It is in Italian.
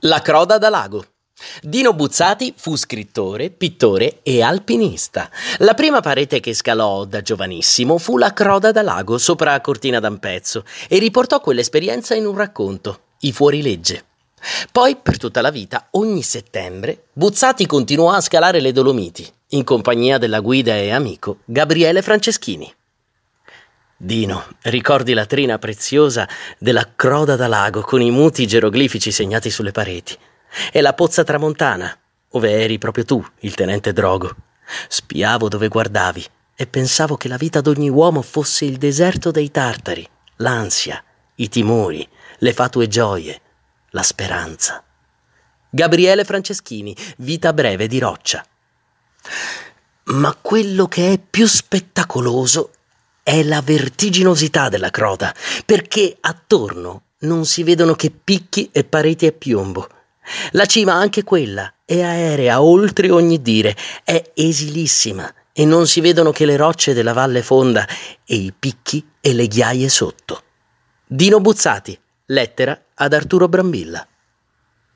La croda da lago. Dino Buzzati fu scrittore, pittore e alpinista. La prima parete che scalò da giovanissimo fu la croda da lago sopra Cortina d'Ampezzo e riportò quell'esperienza in un racconto, I fuorilegge. Poi, per tutta la vita, ogni settembre, Buzzati continuò a scalare le Dolomiti, in compagnia della guida e amico Gabriele Franceschini. Dino, ricordi la trina preziosa della croda da lago con i muti geroglifici segnati sulle pareti. E la pozza tramontana, ove eri proprio tu, il tenente Drogo. Spiavo dove guardavi e pensavo che la vita d'ogni uomo fosse il deserto dei tartari, l'ansia, i timori, le fatue gioie, la speranza. Gabriele Franceschini, Vita breve di Roccia. Ma quello che è più spettacoloso è la vertiginosità della croda, perché attorno non si vedono che picchi e pareti a piombo. La cima, anche quella, è aerea oltre ogni dire, è esilissima e non si vedono che le rocce della valle fonda e i picchi e le ghiaie sotto. Dino Buzzati, lettera ad Arturo Brambilla.